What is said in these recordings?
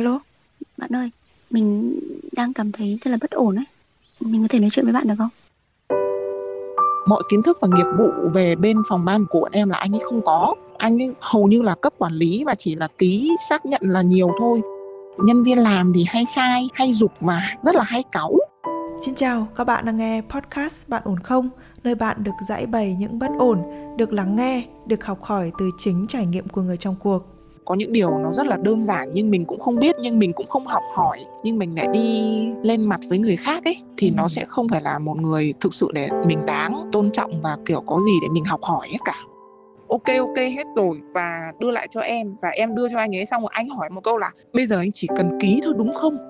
Alo, bạn ơi, mình đang cảm thấy rất là bất ổn ấy. Mình có thể nói chuyện với bạn được không? mọi kiến thức và nghiệp vụ về bên phòng ban của bọn em là anh ấy không có anh ấy hầu như là cấp quản lý và chỉ là ký xác nhận là nhiều thôi nhân viên làm thì hay sai hay dục và rất là hay cáu Xin chào, các bạn đang nghe podcast Bạn ổn không? Nơi bạn được giải bày những bất ổn, được lắng nghe, được học hỏi từ chính trải nghiệm của người trong cuộc. Có những điều nó rất là đơn giản nhưng mình cũng không biết nhưng mình cũng không học hỏi nhưng mình lại đi lên mặt với người khác ấy thì nó sẽ không phải là một người thực sự để mình đáng tôn trọng và kiểu có gì để mình học hỏi hết cả. Ok ok hết rồi. Và đưa lại cho em và em đưa cho anh ấy xong rồi anh hỏi một câu là bây giờ anh chỉ cần ký thôi đúng không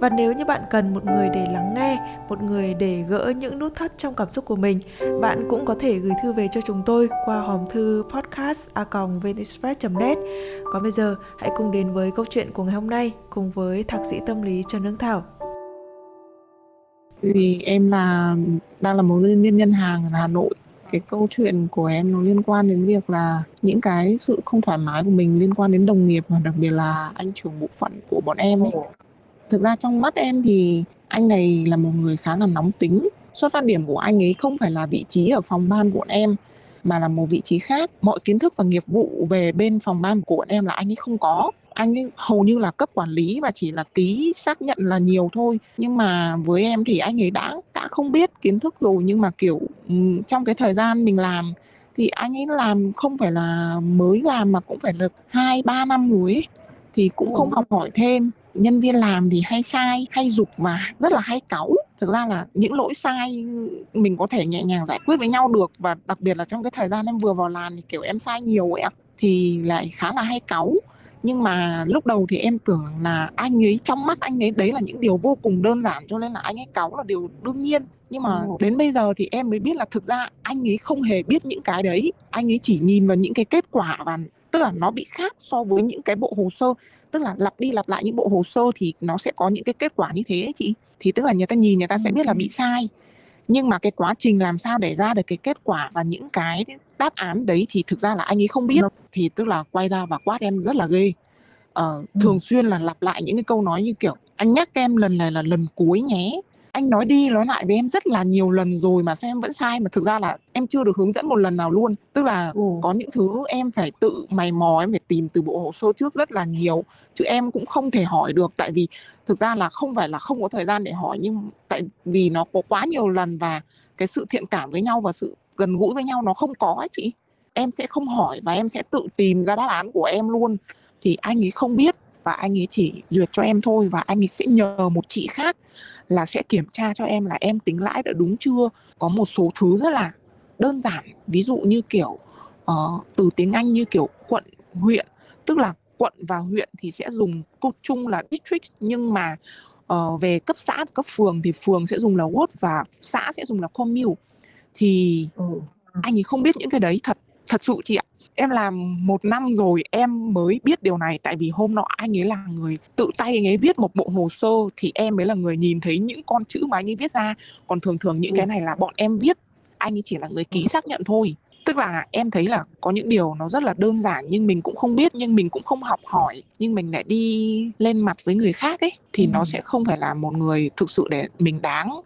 Và nếu như bạn cần một người để lắng nghe, một người để gỡ những nút thắt trong cảm xúc của mình, bạn cũng có thể gửi thư về cho chúng tôi qua hòm thư podcast net. Còn bây giờ, hãy cùng đến với câu chuyện của ngày hôm nay cùng với thạc sĩ tâm lý Trần Hương Thảo. thì em là đang là một nhân viên ngân hàng ở Hà Nội. Cái câu chuyện của em nó liên quan đến việc là những cái sự không thoải mái của mình liên quan đến đồng nghiệp và đặc biệt là anh trưởng bộ phận của bọn em ấy thực ra trong mắt em thì anh này là một người khá là nóng tính. Xuất phát điểm của anh ấy không phải là vị trí ở phòng ban của em mà là một vị trí khác. Mọi kiến thức và nghiệp vụ về bên phòng ban của bọn em là anh ấy không có. Anh ấy hầu như là cấp quản lý và chỉ là ký xác nhận là nhiều thôi. Nhưng mà với em thì anh ấy đã đã không biết kiến thức rồi. Nhưng mà kiểu ừm, trong cái thời gian mình làm thì anh ấy làm không phải là mới làm mà cũng phải là hai ba năm rồi ấy thì cũng không học hỏi thêm nhân viên làm thì hay sai hay dục và rất là hay cáu. Thực ra là những lỗi sai mình có thể nhẹ nhàng giải quyết với nhau được và đặc biệt là trong cái thời gian em vừa vào làm thì kiểu em sai nhiều ấy ạ thì lại khá là hay cáu. Nhưng mà lúc đầu thì em tưởng là anh ấy trong mắt anh ấy đấy là những điều vô cùng đơn giản cho nên là anh ấy cáu là điều đương nhiên. Nhưng mà đến bây giờ thì em mới biết là thực ra anh ấy không hề biết những cái đấy. Anh ấy chỉ nhìn vào những cái kết quả và tức là nó bị khác so với những cái bộ hồ sơ. Tức là lặp đi lặp lại những bộ hồ sơ thì nó sẽ có những cái kết quả như thế ấy chị. Thì tức là người ta nhìn người ta sẽ biết là bị sai. Nhưng mà cái quá trình làm sao để ra được cái kết quả và những cái đáp án đấy thì thực ra là anh ấy không biết. Thì tức là quay ra và quát em rất là ghê. Ờ, thường xuyên là lặp lại những cái câu nói như kiểu anh nhắc em lần này là lần cuối nhé anh nói đi nói lại với em rất là nhiều lần rồi mà sao em vẫn sai mà thực ra là em chưa được hướng dẫn một lần nào luôn. Tức là có những thứ em phải tự mày mò em phải tìm từ bộ hồ sơ trước rất là nhiều chứ em cũng không thể hỏi được. Tại vì thực ra là không phải là không có thời gian để hỏi nhưng tại vì nó có quá nhiều lần và cái sự thiện cảm với nhau và sự gần gũi với nhau nó không có ấy chị. Em sẽ không hỏi và em sẽ tự tìm ra đáp án của em luôn. Thì anh ấy không biết và anh ấy chỉ duyệt cho em thôi và anh ấy sẽ nhờ một chị khác là sẽ kiểm tra cho em là em tính lãi đã đúng chưa. Có một số thứ rất là đơn giản ví dụ như kiểu ờ, từ tiếng Anh như kiểu quận huyện tức là quận và huyện thì sẽ dùng câu chung là district nhưng mà ờ, về cấp xã cấp phường thì phường sẽ dùng là ward và xã sẽ dùng là commune. Thì anh ấy không biết những cái đấy thật thật sự chị ạ em làm một năm rồi em mới biết điều này tại vì hôm nọ anh ấy là người tự tay anh ấy viết một bộ hồ sơ thì em mới là người nhìn thấy những con chữ mà anh ấy viết ra. Còn thường thường những cái này là bọn em viết anh ấy chỉ là người ký xác nhận thôi. Tức là em thấy là có những điều nó rất là đơn giản nhưng mình cũng không biết nhưng mình cũng không học hỏi nhưng mình lại đi lên mặt với người khác ấy thì nó sẽ không phải là một người thực sự để mình đáng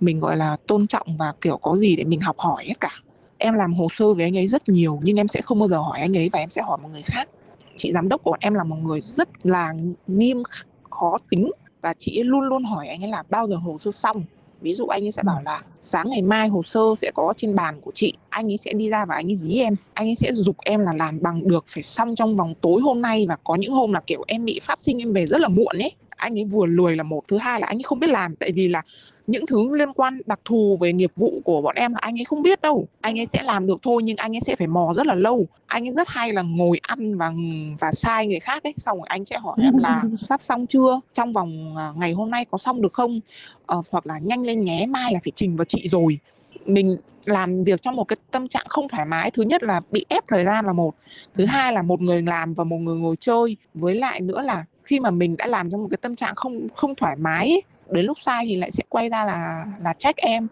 mình gọi là tôn trọng và kiểu có gì để mình học hỏi hết cả em làm hồ sơ với anh ấy rất nhiều, nhưng em sẽ không bao giờ hỏi anh ấy và em sẽ hỏi một người khác. Chị giám đốc của bọn em là một người rất là nghiêm, khó tính và chị luôn luôn hỏi anh ấy là bao giờ hồ sơ xong? Ví dụ anh ấy sẽ bảo là sáng ngày mai hồ sơ sẽ có trên bàn của chị, anh ấy sẽ đi ra và anh ấy dí em. Anh ấy sẽ giục em là làm bằng được, phải xong trong vòng tối hôm nay và có những hôm là kiểu em bị phát sinh, em về rất là muộn ấy anh ấy vừa lười là một thứ hai là anh ấy không biết làm. Tại vì là những thứ liên quan đặc thù về nghiệp vụ của bọn em là anh ấy không biết đâu. Anh ấy sẽ làm được thôi nhưng anh ấy sẽ phải mò rất là lâu. Anh ấy rất hay là ngồi ăn và và sai người khác ấy. Xong rồi anh sẽ hỏi em là sắp xong chưa? Trong vòng à, ngày hôm nay có xong được không? Ờ, hoặc là nhanh lên nhé mai là phải trình vào chị rồi. Mình làm việc trong một cái tâm trạng không thoải mái. Thứ nhất là bị ép thời gian là một. Thứ hai là một người làm và một người ngồi chơi. Với lại nữa là khi mà mình đã làm trong một cái tâm trạng không không thoải mái ấy, đến lúc sai thì lại sẽ quay ra là là trách em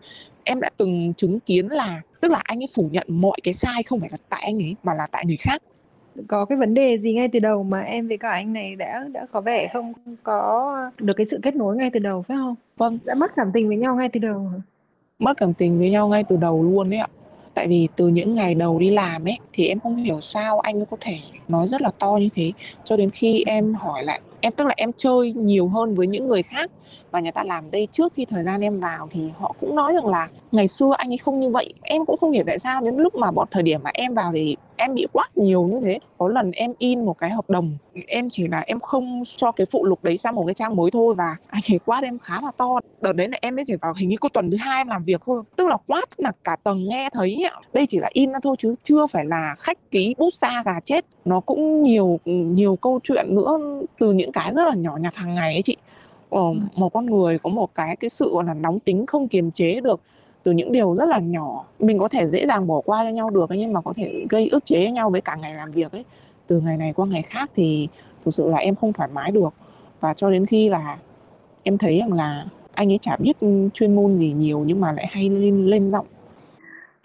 em đã từng chứng kiến là tức là anh ấy phủ nhận mọi cái sai không phải là tại anh ấy mà là tại người khác có cái vấn đề gì ngay từ đầu mà em với cả anh này đã đã có vẻ không có được cái sự kết nối ngay từ đầu phải không? Vâng. Đã mất cảm tình với nhau ngay từ đầu? Mất cảm tình với nhau ngay từ đầu luôn đấy ạ. Tại vì từ những ngày đầu đi làm ấy, thì em không hiểu sao anh có thể nói rất là to như thế. Cho đến khi em hỏi lại em, tức là em chơi nhiều hơn với những người khác và người ta làm đây trước khi thời gian em vào thì họ cũng nói rằng là ngày xưa anh ấy không như vậy. Em cũng không hiểu tại sao đến lúc mà bọn thời điểm mà em vào thì em bị quát nhiều như thế. Có lần em in một cái hợp đồng, em chỉ là em không cho cái phụ lục đấy sang một cái trang mới thôi và anh ấy quát em khá là to. Đợt đấy là em mới chỉ vào hình như có tuần thứ hai em làm việc thôi. Tức là quát là cả tầng nghe thấy đây chỉ là in ra thôi chứ chưa phải là khách ký bút xa gà chết. Nó cũng nhiều nhiều câu chuyện nữa từ những cái rất là nhỏ nhặt hàng ngày ấy chị. Ờ, một con người có một cái cái sự gọi là nóng tính không kiềm chế được từ những điều rất là nhỏ. Mình có thể dễ dàng bỏ qua cho nhau được nhưng mà có thể gây ức chế nhau với cả ngày làm việc ấy. Từ ngày này qua ngày khác thì thực sự là em không thoải mái được. Và cho đến khi là em thấy rằng là anh ấy chả biết chuyên môn gì nhiều nhưng mà lại hay lên lên giọng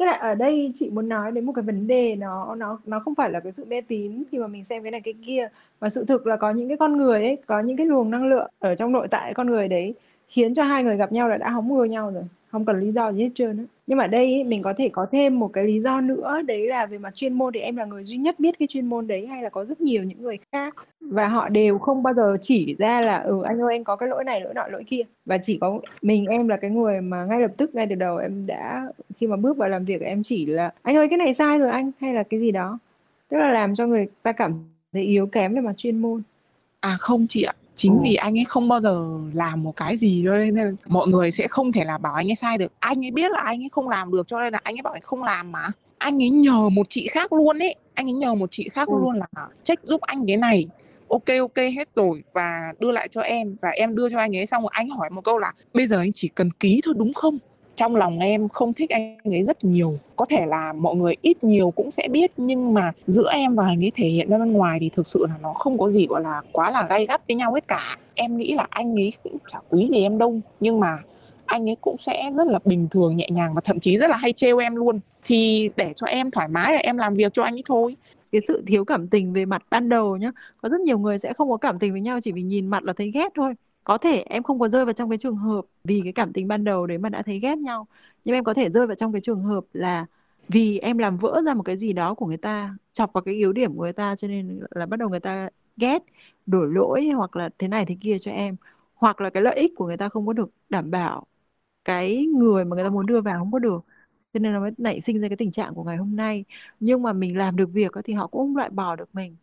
Tức là ở đây chị muốn nói đến một cái vấn đề nó nó nó không phải là cái sự mê tín khi mà mình xem cái này cái kia, mà sự thực là có những cái con người ấy, có những cái luồng năng lượng ở trong nội tại con người đấy khiến cho hai người gặp nhau là đã hóng hưa nhau rồi không cần lý do gì hết trơn nữa nhưng mà đây ý, mình có thể có thêm một cái lý do nữa đấy là về mặt chuyên môn thì em là người duy nhất biết cái chuyên môn đấy hay là có rất nhiều những người khác. Và họ đều không bao giờ chỉ ra là ừ anh ơi anh có cái lỗi này lỗi nọ lỗi kia. Và chỉ có mình em là cái người mà ngay lập tức ngay từ đầu em đã khi mà bước vào làm việc em chỉ là anh ơi cái này sai rồi anh hay là cái gì đó. Tức là làm cho người ta cảm thấy yếu kém về mặt chuyên môn. À không chị ạ chính ừ. vì anh ấy không bao giờ làm một cái gì cho nên là mọi người sẽ không thể là bảo anh ấy sai được. Anh ấy biết là anh ấy không làm được cho nên là anh ấy bảo anh không làm mà. Anh ấy nhờ một chị khác luôn ấy. Anh ấy nhờ một chị khác ừ. luôn là check giúp anh cái này. Ok ok hết rồi và đưa lại cho em. Và em đưa cho anh ấy xong rồi anh hỏi một câu là bây giờ anh chỉ cần ký thôi đúng không trong lòng em không thích anh ấy rất nhiều. Có thể là mọi người ít nhiều cũng sẽ biết, nhưng mà giữa em và anh ấy thể hiện ra bên ngoài thì thực sự là nó không có gì gọi là quá là gay gắt với nhau hết cả. Em nghĩ là anh ấy cũng chả quý gì em đâu, nhưng mà anh ấy cũng sẽ rất là bình thường, nhẹ nhàng và thậm chí rất là hay trêu em luôn. Thì để cho em thoải mái là em làm việc cho anh ấy thôi. Cái sự thiếu cảm tình về mặt ban đầu nhá, có rất nhiều người sẽ không có cảm tình với nhau chỉ vì nhìn mặt là thấy ghét thôi có thể em không có rơi vào trong cái trường hợp vì cái cảm tình ban đầu đấy mà đã thấy ghét nhau. Nhưng em có thể rơi vào trong cái trường hợp là vì em làm vỡ ra một cái gì đó của người ta, chọc vào cái yếu điểm của người ta cho nên là bắt đầu người ta ghét, đổ lỗi hoặc là thế này thế kia cho em. Hoặc là cái lợi ích của người ta không có được đảm bảo, cái người mà người ta muốn đưa vào không có được cho nên nó mới nảy sinh ra cái tình trạng của ngày hôm nay. Nhưng mà mình làm được việc thì họ cũng không loại bỏ được mình.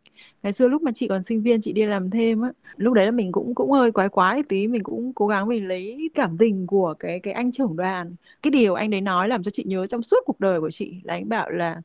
Ngày xưa lúc mà chị còn sinh viên chị đi làm thêm á lúc đấy là mình cũng cũng hơi quái quái tí mình cũng cố gắng mình lấy cảm tình của cái cái anh trưởng đoàn. Cái điều anh đấy nói làm cho chị nhớ trong suốt cuộc đời của chị là anh bảo là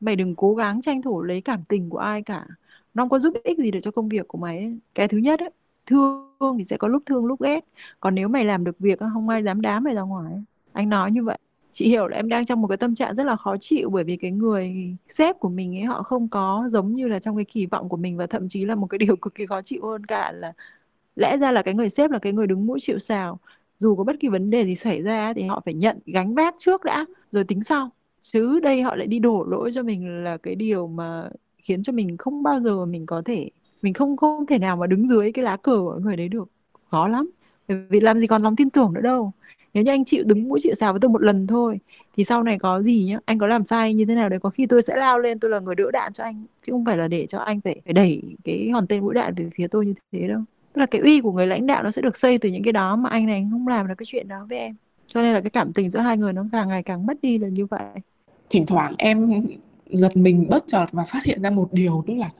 mày đừng cố gắng tranh thủ lấy cảm tình của ai cả. Nó không có giúp ích gì được cho công việc của mày ấy. cái thứ nhất ấy, thương thì sẽ có lúc thương lúc ghét. Còn nếu mày làm được việc không ai dám đá mày ra ngoài anh nói như vậy chị hiểu là em đang trong một cái tâm trạng rất là khó chịu bởi vì cái người sếp của mình ấy, họ không có giống như là trong cái kỳ vọng của mình và thậm chí là một cái điều cực kỳ khó chịu hơn cả là lẽ ra là cái người sếp là cái người đứng mũi chịu sào. Dù có bất kỳ vấn đề gì xảy ra thì họ phải nhận gánh vác trước đã, rồi tính sau. Chứ đây họ lại đi đổ lỗi cho mình là cái điều mà khiến cho mình không bao giờ mình có thể, mình không không thể nào mà đứng dưới cái lá cờ của người đấy được. Khó lắm. Bởi vì làm gì còn lòng tin tưởng nữa đâu nếu như anh chịu đứng mũi chịu sào với tôi một lần thôi thì sau này có gì nhá anh có làm sai như thế nào đấy có khi tôi sẽ lao lên tôi là người đỡ đạn cho anh chứ không phải là để cho anh phải phải đẩy cái hòn tên mũi đạn về phía tôi như thế đâu. Tức là cái uy của người lãnh đạo nó sẽ được xây từ những cái đó mà anh này anh không làm được cái chuyện đó với em. Cho nên là cái cảm tình giữa hai người nó càng ngày càng mất đi là như vậy. Thỉnh thoảng em giật mình bất chợt và phát hiện ra một điều tức là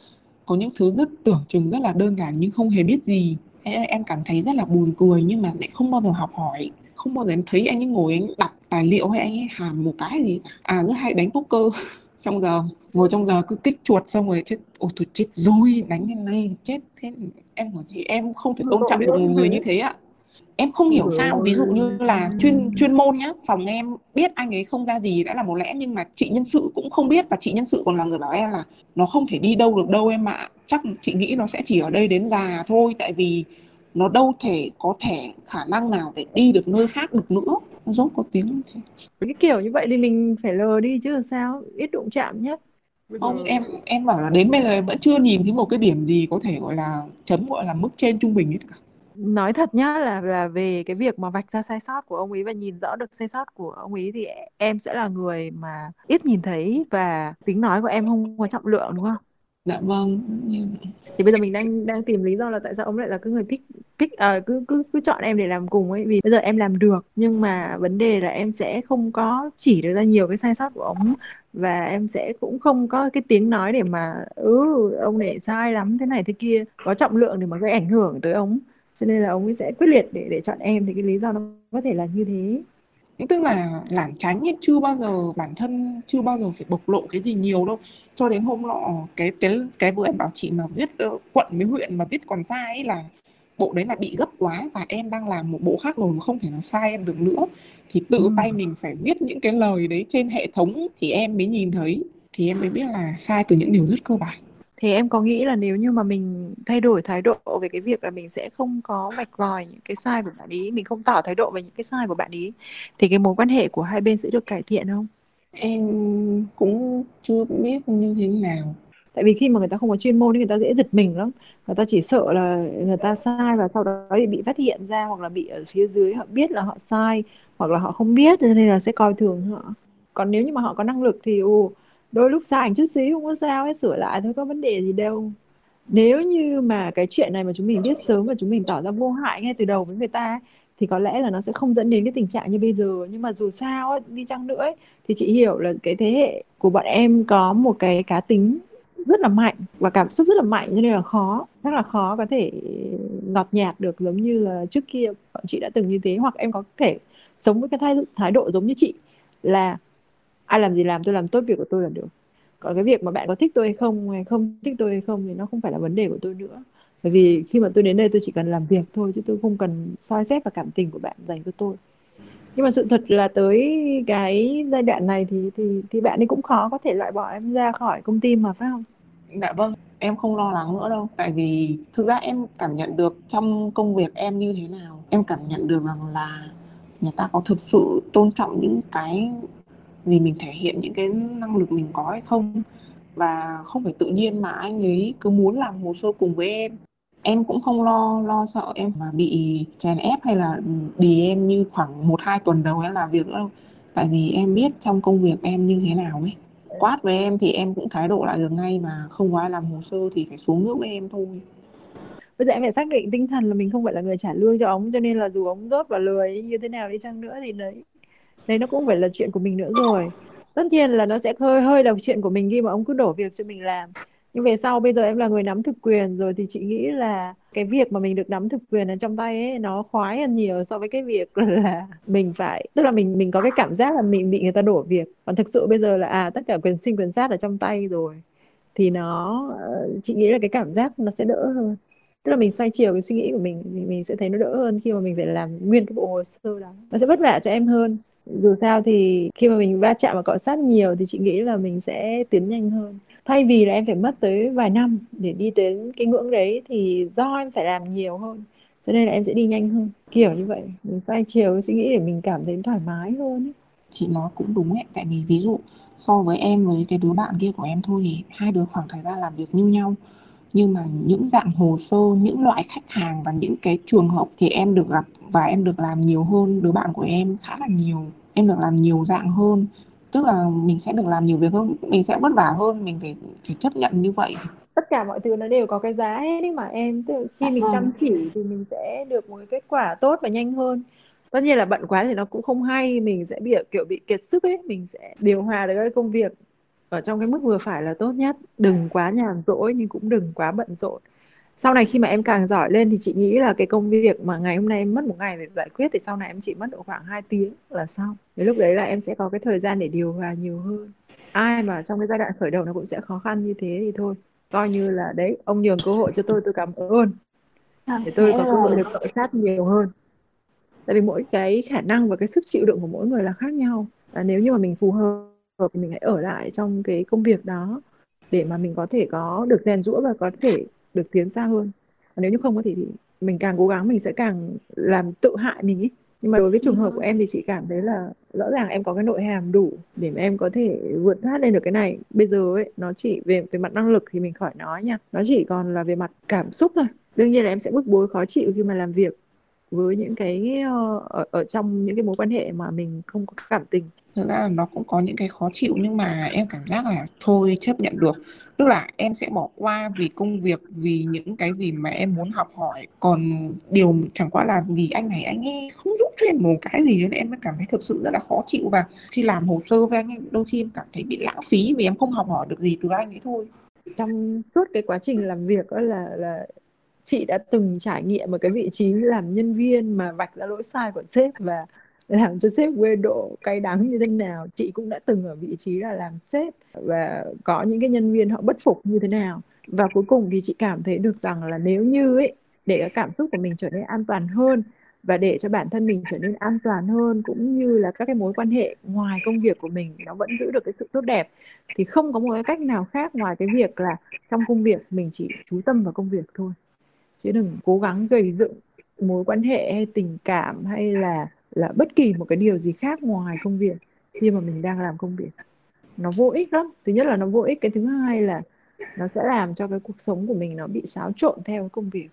có những thứ rất tưởng chừng rất là đơn giản nhưng không hề biết gì. Em, em cảm thấy rất là buồn cười nhưng mà lại không bao giờ học hỏi không bao giờ em thấy anh ấy ngồi anh đọc tài liệu hay anh ấy hàm một cái gì à rất hay đánh poker. Trong giờ ngồi trong giờ cứ kích chuột xong rồi chết. Ôi tôi chết rồi đánh lên đây chết thế em hỏi thì em không thể tôn trọng được một người như thế ạ. Em không hiểu sao ví dụ như là chuyên chuyên môn nhá phòng em biết anh ấy không ra gì đã là một lẽ nhưng mà chị nhân sự cũng không biết. Và chị nhân sự còn là người bảo em là nó không thể đi đâu được đâu em ạ. Chắc chị nghĩ nó sẽ chỉ ở đây đến già thôi tại vì nó đâu thể có thể khả năng nào để đi được nơi khác được nữa. Nó rốt có tiếng như thế. Cái kiểu như vậy thì mình phải lờ đi chứ sao? Ít đụng chạm nhất không em em bảo là đến bây giờ em vẫn chưa nhìn thấy một cái điểm gì có thể gọi là chấm gọi là mức trên trung bình hết cả. Nói thật nhá là là về cái việc mà vạch ra sai sót của ông ấy và nhìn rõ được sai sót của ông ấy thì em sẽ là người mà ít nhìn thấy và tính nói của em không có trọng lượng đúng không? Dạ vâng. Thì bây giờ mình đang đang tìm lý do là tại sao ông lại là cái người thích thích à, cứ cứ cứ chọn em để làm cùng ấy. Vì bây giờ em làm được nhưng mà vấn đề là em sẽ không có chỉ được ra nhiều cái sai sót của ông. Và em sẽ cũng không có cái tiếng nói để mà ừ ông này sai lắm thế này thế kia có trọng lượng để mà gây ảnh hưởng tới ông. Cho nên là ông ấy sẽ quyết liệt để để chọn em thì cái lý do nó có thể là như thế tức là lảng tránh ấy, chưa bao giờ bản thân chưa bao giờ phải bộc lộ cái gì nhiều đâu. Cho đến hôm nọ cái cái cái bữa em bảo chị mà viết uh, quận với huyện mà viết còn sai ấy là bộ đấy là bị gấp quá và em đang làm một bộ khác rồi mà không thể nào sai em được nữa. Thì tự ừ. tay mình phải viết những cái lời đấy trên hệ thống thì em mới nhìn thấy. Thì em mới biết là sai từ những điều rất cơ bản thì em có nghĩ là nếu như mà mình thay đổi thái độ về cái việc là mình sẽ không có vạch vòi những cái sai của bạn ý mình không tỏ thái độ về những cái sai của bạn ý thì cái mối quan hệ của hai bên sẽ được cải thiện không? Em cũng chưa biết như thế nào. Tại vì khi mà người ta không có chuyên môn thì người ta dễ giật mình lắm. Người ta chỉ sợ là người ta sai và sau đó thì bị phát hiện ra hoặc là bị ở phía dưới họ biết là họ sai hoặc là họ không biết nên là sẽ coi thường họ. Còn nếu như mà họ có năng lực thì ồ đôi lúc sai chút xíu không có sao hết sửa lại thôi có vấn đề gì đâu. Nếu như mà cái chuyện này mà chúng mình biết sớm và chúng mình tỏ ra vô hại ngay từ đầu với người ta thì có lẽ là nó sẽ không dẫn đến cái tình trạng như bây giờ. Nhưng mà dù sao ấy, đi chăng nữa ấy, thì chị hiểu là cái thế hệ của bọn em có một cái cá tính rất là mạnh và cảm xúc rất là mạnh cho nên là khó rất là khó có thể ngọt nhạt được giống như là trước kia bọn chị đã từng như thế. Hoặc em có thể sống với cái thái, thái độ giống như chị là ai làm gì làm tôi làm tốt việc của tôi là được. Còn cái việc mà bạn có thích tôi hay không hay không thích tôi hay không thì nó không phải là vấn đề của tôi nữa. Bởi vì khi mà tôi đến đây tôi chỉ cần làm việc thôi chứ tôi không cần soi xét và cảm tình của bạn dành cho tôi. Nhưng mà sự thật là tới cái giai đoạn này thì thì thì bạn ấy cũng khó có thể loại bỏ em ra khỏi công ty mà phải không? Dạ vâng, em không lo lắng nữa đâu. Tại vì thực ra em cảm nhận được trong công việc em như thế nào. Em cảm nhận được rằng là người ta có thực sự tôn trọng những cái gì mình thể hiện những cái năng lực mình có hay không. Và không phải tự nhiên mà anh ấy cứ muốn làm hồ sơ cùng với em. Em cũng không lo lo sợ em mà bị chèn ép hay là đì em như khoảng một, hai tuần đầu em làm việc nữa đâu. Tại vì em biết trong công việc em như thế nào ấy. Quát với em thì em cũng thái độ lại được ngay mà không có ai làm hồ sơ thì phải xuống nước với em thôi. Bây giờ em phải xác định tinh thần là mình không phải là người trả lương cho ông cho nên là dù ông rốt và lười như thế nào đi chăng nữa thì đấy đấy nó cũng phải là chuyện của mình nữa rồi. Tất nhiên là nó sẽ hơi hơi là chuyện của mình khi mà ông cứ đổ việc cho mình làm. Nhưng về sau bây giờ em là người nắm thực quyền rồi thì chị nghĩ là cái việc mà mình được nắm thực quyền ở trong tay ấy, nó khoái hơn nhiều so với cái việc là mình phải, tức là mình mình có cái cảm giác là mình bị người ta đổ việc. Còn thực sự bây giờ là à tất cả quyền sinh quyền sát ở trong tay rồi, thì nó ờ, chị nghĩ là cái cảm giác nó sẽ đỡ hơn. Tức là mình xoay chiều cái suy nghĩ của mình thì mình sẽ thấy nó đỡ hơn khi mà mình phải làm nguyên cái bộ hồ sơ đó. Nó sẽ vất vả cho em hơn dù sao thì khi mà mình va chạm và cọ sát nhiều thì chị nghĩ là mình sẽ tiến nhanh hơn. Thay vì là em phải mất tới vài năm để đi đến cái ngưỡng đấy thì do em phải làm nhiều hơn, cho nên là em sẽ đi nhanh hơn. Kiểu như vậy, mình xoay chiều suy nghĩ để mình cảm thấy thoải mái hơn ấy. chị nói cũng đúng ấy, tại vì ví dụ so với em với cái đứa bạn kia của em thôi thì hai đứa khoảng thời gian làm việc như nhau nhưng mà những dạng hồ sơ những loại khách hàng và những cái trường hợp thì em được gặp và em được làm nhiều hơn đứa bạn của em khá là nhiều em được làm nhiều dạng hơn. Tức là mình sẽ được làm nhiều việc hơn mình sẽ vất vả hơn mình phải phải chấp nhận như vậy. Tất cả mọi thứ nó đều có cái giá hết đấy mà em. Tức khi mình chăm chỉ thì mình sẽ được một cái kết quả tốt và nhanh hơn. Tất nhiên là bận quá thì nó cũng không hay mình sẽ bị kiểu bị kiệt sức ấy mình sẽ điều hòa được cái công việc ở trong cái mức vừa phải là tốt nhất. Đừng quá nhàn rỗi nhưng cũng đừng quá bận rộn. Sau này khi mà em càng giỏi lên thì chị nghĩ là cái công việc mà ngày hôm nay em mất một ngày để giải quyết thì sau này em chỉ mất độ khoảng 2 tiếng là xong. Đến lúc đấy là em sẽ có cái thời gian để điều hòa nhiều hơn. Ai mà trong cái giai đoạn khởi đầu nó cũng sẽ khó khăn như thế thì thôi. Coi như là đấy ông nhường cơ hội cho tôi tôi cảm ơn. Để tôi có cơ hội được cọ sát nhiều hơn. Tại vì mỗi cái khả năng và cái sức chịu đựng của mỗi người là khác nhau. Và nếu như mà mình phù hợp thì mình hãy ở lại trong cái công việc đó để mà mình có thể có được rèn rũa và có thể được tiến xa hơn. Còn nếu như không có thì, thì mình càng cố gắng mình sẽ càng làm tự hại mình ý. Nhưng mà đối với trường hợp của em thì chị cảm thấy là rõ ràng em có cái nội hàm đủ để mà em có thể vượt thoát lên được cái này. Bây giờ ấy nó chỉ về về mặt năng lực thì mình khỏi nói nha. Nó chỉ còn là về mặt cảm xúc thôi. Đương nhiên là em sẽ bức bối khó chịu khi mà làm việc với những cái ờ, ở, ở trong những cái mối quan hệ mà mình không có cảm tình. Thực ra là nó cũng có những cái khó chịu nhưng mà em cảm giác là thôi chấp nhận được. Tức là em sẽ bỏ qua vì công việc vì những cái gì mà em muốn học hỏi. Còn điều chẳng qua là vì anh này anh ấy không giúp cho em một cái gì nên em mới cảm thấy thực sự rất là khó chịu. Và khi làm hồ sơ với anh ấy đôi khi em cảm thấy bị lãng phí vì em không học hỏi được gì từ anh ấy thôi. Trong suốt cái quá trình làm việc đó là là chị đã từng trải nghiệm một cái vị trí làm nhân viên mà vạch ra lỗi sai của sếp và làm cho sếp quê độ cay đắng như thế nào. Chị cũng đã từng ở vị trí là làm sếp và có những cái nhân viên họ bất phục như thế nào. Và cuối cùng thì chị cảm thấy được rằng là nếu như ấy để cái cảm xúc của mình trở nên an toàn hơn và để cho bản thân mình trở nên an toàn hơn, cũng như là các cái mối quan hệ ngoài công việc của mình nó vẫn giữ được cái sự tốt đẹp, thì không có một cái cách nào khác ngoài cái việc là trong công việc mình chỉ chú tâm vào công việc thôi chứ đừng cố gắng gây dựng mối quan hệ hay tình cảm hay là là bất kỳ một cái điều gì khác ngoài công việc khi mà mình đang làm công việc. Nó vô ích lắm. Thứ nhất là nó vô ích, cái thứ hai là nó sẽ làm cho cái cuộc sống của mình nó bị xáo trộn theo công việc.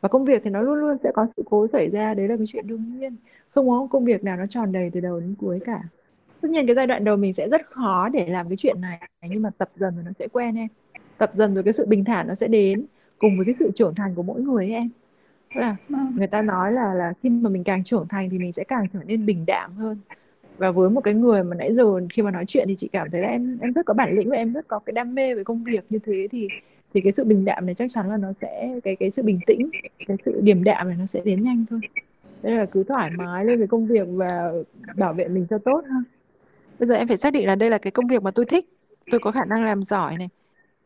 Và công việc thì nó luôn luôn sẽ có sự cố xảy ra, đấy là cái chuyện đương nhiên. Không có công việc nào nó tròn đầy từ đầu đến cuối cả. Tất nhiên cái giai đoạn đầu mình sẽ rất khó để làm cái chuyện này, nhưng mà tập dần rồi nó sẽ quen em. Tập dần rồi cái sự bình thản nó sẽ đến cùng với cái sự trưởng thành của mỗi người ấy em. Tức là vâng, người ta nói là là khi mà mình càng trưởng thành thì mình sẽ càng trở nên bình đạm hơn. Và với một cái người mà nãy giờ khi mà nói chuyện thì chị cảm thấy là em em rất có bản lĩnh và em rất có cái đam mê với công việc như thế thì thì cái sự bình đạm này chắc chắn là nó sẽ cái cái sự bình tĩnh cái sự điềm đạm này nó sẽ đến nhanh thôi. Đây là cứ thoải mái lên với công việc và bảo vệ mình cho tốt ha. Bây giờ em phải xác định là đây là cái công việc mà tôi thích tôi có khả năng làm giỏi này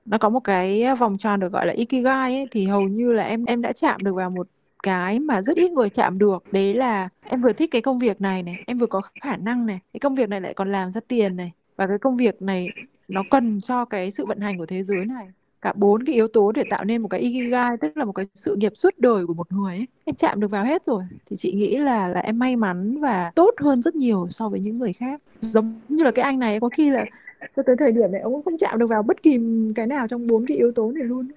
nó có một cái vòng tròn được gọi là ikigai ấy, thì hầu như là em em đã chạm được vào một cái mà rất ít người chạm được. Đấy là em vừa thích cái công việc này này em vừa có khả năng này cái công việc này lại còn làm ra tiền này và cái công việc này nó cần cho cái sự vận hành của thế giới này. Cả bốn cái yếu tố để tạo nên một cái ikigai tức là một cái sự nghiệp suốt đời của một người ấy. em chạm được vào hết rồi. Thì chị nghĩ là là em may mắn và tốt hơn rất nhiều so với những người khác. Giống như là cái anh này có khi là cho tới thời điểm này ông cũng không chạm được vào bất kỳ cái nào trong bốn cái yếu tố này luôn.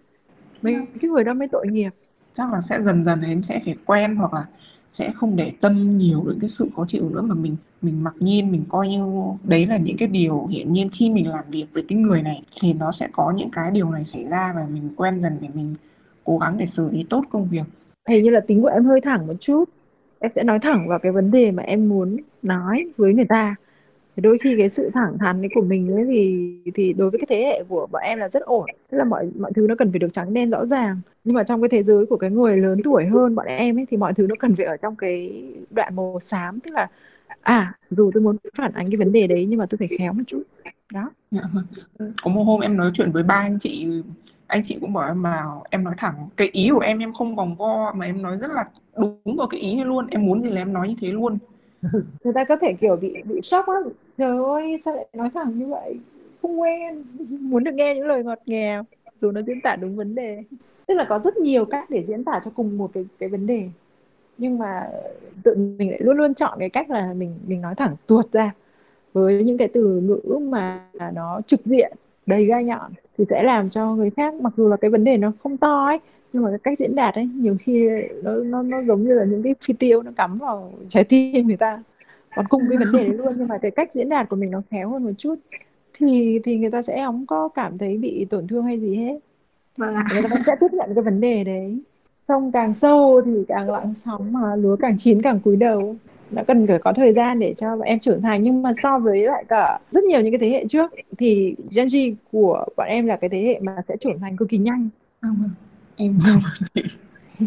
Mấy cái người đó mới tội nghiệp. Chắc là sẽ dần dần em sẽ phải quen hoặc là sẽ không để tâm nhiều đến cái sự khó chịu nữa mà mình mình mặc nhiên mình coi như đấy là những cái điều hiển nhiên khi mình làm việc với cái người này thì nó sẽ có những cái điều này xảy ra và mình quen dần để mình cố gắng để xử lý tốt công việc. Hình như là tính của em hơi thẳng một chút. Em sẽ nói thẳng vào cái vấn đề mà em muốn nói với người ta đôi khi cái sự thẳng thắn ấy của mình ấy thì thì đối với cái thế hệ của bọn em là rất ổn. Tức là mọi mọi thứ nó cần phải được trắng đen rõ ràng. Nhưng mà trong cái thế giới của cái người lớn tuổi hơn bọn em ấy thì mọi thứ nó cần phải ở trong cái đoạn màu xám. Tức là à dù tôi muốn phản ánh cái vấn đề đấy nhưng mà tôi phải khéo một chút. Đó. Dạ vâng. có một hôm em nói chuyện với ba anh chị anh chị cũng bảo em mà em nói thẳng cái ý của em em không vòng vo mà em nói rất là đúng vào cái ý luôn. Em muốn gì là em nói như thế luôn. Người ta có thể kiểu bị bị sốc lắm trời ơi, sao lại nói thẳng như vậy? Không quen. Muốn được nghe những lời ngọt ngào, dù nó diễn tả đúng vấn đề. Tức là có rất nhiều cách để diễn tả cho cùng một cái cái vấn đề. Nhưng mà tự mình lại luôn luôn chọn cái cách là mình mình nói thẳng tuột ra. Với những cái từ ngữ mà nó trực diện, đầy gai nhọn, thì sẽ làm cho người khác, mặc dù là cái vấn đề nó không to ấy, nhưng mà cái cách diễn đạt ấy, nhiều khi nó nó nó giống như là những cái phi tiêu nó cắm vào trái tim người ta còn cùng cái vấn đề đấy luôn nhưng mà cái cách diễn đạt của mình nó khéo hơn một chút. Thì thì người ta sẽ không có cảm thấy bị tổn thương hay gì hết. Vâng người ta vẫn sẽ tiếp nhận cái vấn đề đấy. Sông càng sâu thì càng lặng sóng mà lúa càng chín càng cúi đầu. Nó cần phải có thời gian để cho bọn em trưởng thành. Nhưng mà so với lại cả rất nhiều những cái thế hệ trước thì Gen Z của bọn em là cái thế hệ mà sẽ trưởng thành cực kỳ nhanh. Vâng. em chị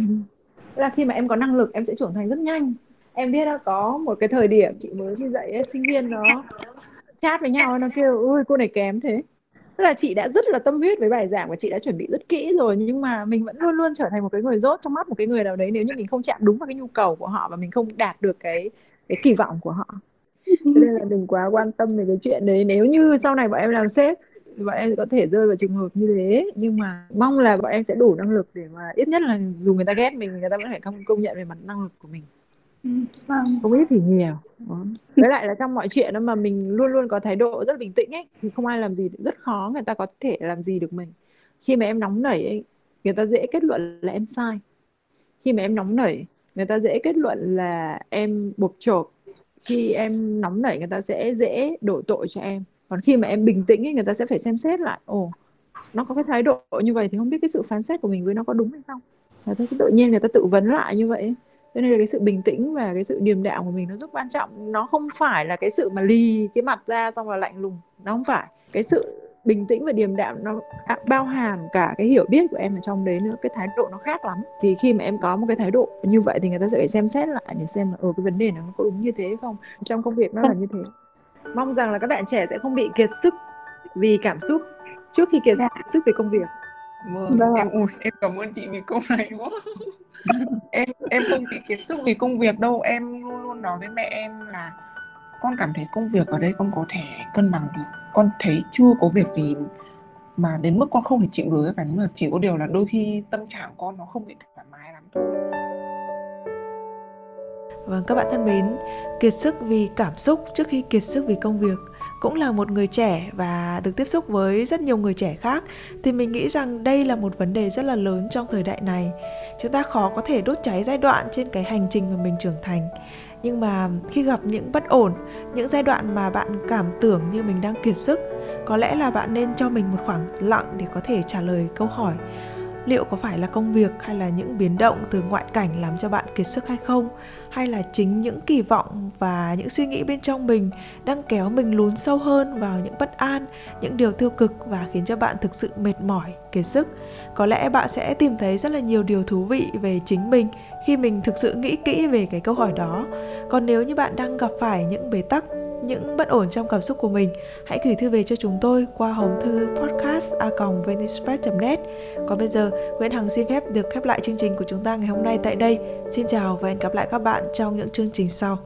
là khi mà em có năng lực em sẽ trưởng thành rất nhanh em biết đó có một cái thời điểm chị mới đi dạy ấy, sinh viên nó chat với nhau nó kêu ui cô này kém thế. Tức là chị đã rất là tâm huyết với bài giảng và chị đã chuẩn bị rất kỹ rồi nhưng mà mình vẫn luôn luôn trở thành một cái người dốt trong mắt một cái người nào đấy nếu như mình không chạm đúng vào cái nhu cầu của họ và mình không đạt được cái cái kỳ vọng của họ. Cho nên là đừng quá quan tâm về cái chuyện đấy. Nếu như sau này bọn em làm sếp bọn em có thể rơi vào trường hợp như thế nhưng mà mong là bọn em sẽ đủ năng lực để mà ít nhất là dù người ta ghét mình người ta vẫn phải công công nhận về mặt năng lực của mình vâng. Không ít thì nhiều. Đó. với lại là trong mọi chuyện đó mà mình luôn luôn có thái độ rất bình tĩnh ấy thì không ai làm gì rất khó người ta có thể làm gì được mình. Khi mà em nóng nảy ấy, người ta dễ kết luận là em sai. Khi mà em nóng nảy người ta dễ kết luận là em bộc chộp. Khi em nóng nảy người ta sẽ dễ đổ tội cho em. Còn khi mà em bình tĩnh ấy, người ta sẽ phải xem xét lại ồ nó có cái thái độ như vậy thì không biết cái sự phán xét của mình với nó có đúng hay không. Người ta sẽ tự nhiên người ta tự vấn lại như vậy cho nên là cái sự bình tĩnh và cái sự điềm đạm của mình nó rất quan trọng. Nó không phải là cái sự mà lì cái mặt ra xong là lạnh lùng. Nó không phải. Cái sự bình tĩnh và điềm đạm nó bao hàm cả cái hiểu biết của em ở trong đấy nữa. Cái thái độ nó khác lắm. Vì khi mà em có một cái thái độ như vậy thì người ta sẽ phải xem xét lại để xem là ở cái vấn đề nó có đúng như thế không? Trong công việc nó là như thế. Mong rằng là các bạn trẻ sẽ không bị kiệt sức vì cảm xúc trước khi kiệt Dạ. sức về công việc. Vâng. Vâng em ui em cảm ơn chị vì câu này quá em em không bị kiệt sức vì công việc đâu. Em luôn luôn nói với mẹ em là con cảm thấy công việc ở đây con có thể cân bằng được. Con thấy chưa có việc gì mà đến mức con không thể chịu được cả. Nhưng mà chỉ có điều là đôi khi tâm trạng con nó không bị thoải mái lắm thôi. Vâng, các bạn thân mến, kiệt sức vì cảm xúc trước khi kiệt sức vì công việc cũng là một người trẻ và được tiếp xúc với rất nhiều người trẻ khác thì mình nghĩ rằng đây là một vấn đề rất là lớn trong thời đại này. Chúng ta khó có thể đốt cháy giai đoạn trên cái hành trình mà mình trưởng thành. Nhưng mà khi gặp những bất ổn, những giai đoạn mà bạn cảm tưởng như mình đang kiệt sức, có lẽ là bạn nên cho mình một khoảng lặng để có thể trả lời câu hỏi liệu có phải là công việc hay là những biến động từ ngoại cảnh làm cho bạn kiệt sức hay không? Hay là chính những kỳ vọng và những suy nghĩ bên trong mình đang kéo mình lún sâu hơn vào những bất an, những điều tiêu cực và khiến cho bạn thực sự mệt mỏi, kiệt sức? Có lẽ bạn sẽ tìm thấy rất là nhiều điều thú vị về chính mình khi mình thực sự nghĩ kỹ về cái câu hỏi đó. Còn nếu như bạn đang gặp phải những bế tắc những bất ổn trong cảm xúc của mình, hãy gửi thư về cho chúng tôi qua hòm thư podcast net. Còn bây giờ, Nguyễn Hằng xin phép được khép lại chương trình của chúng ta ngày hôm nay tại đây. Xin chào và hẹn gặp lại các bạn trong những chương trình sau.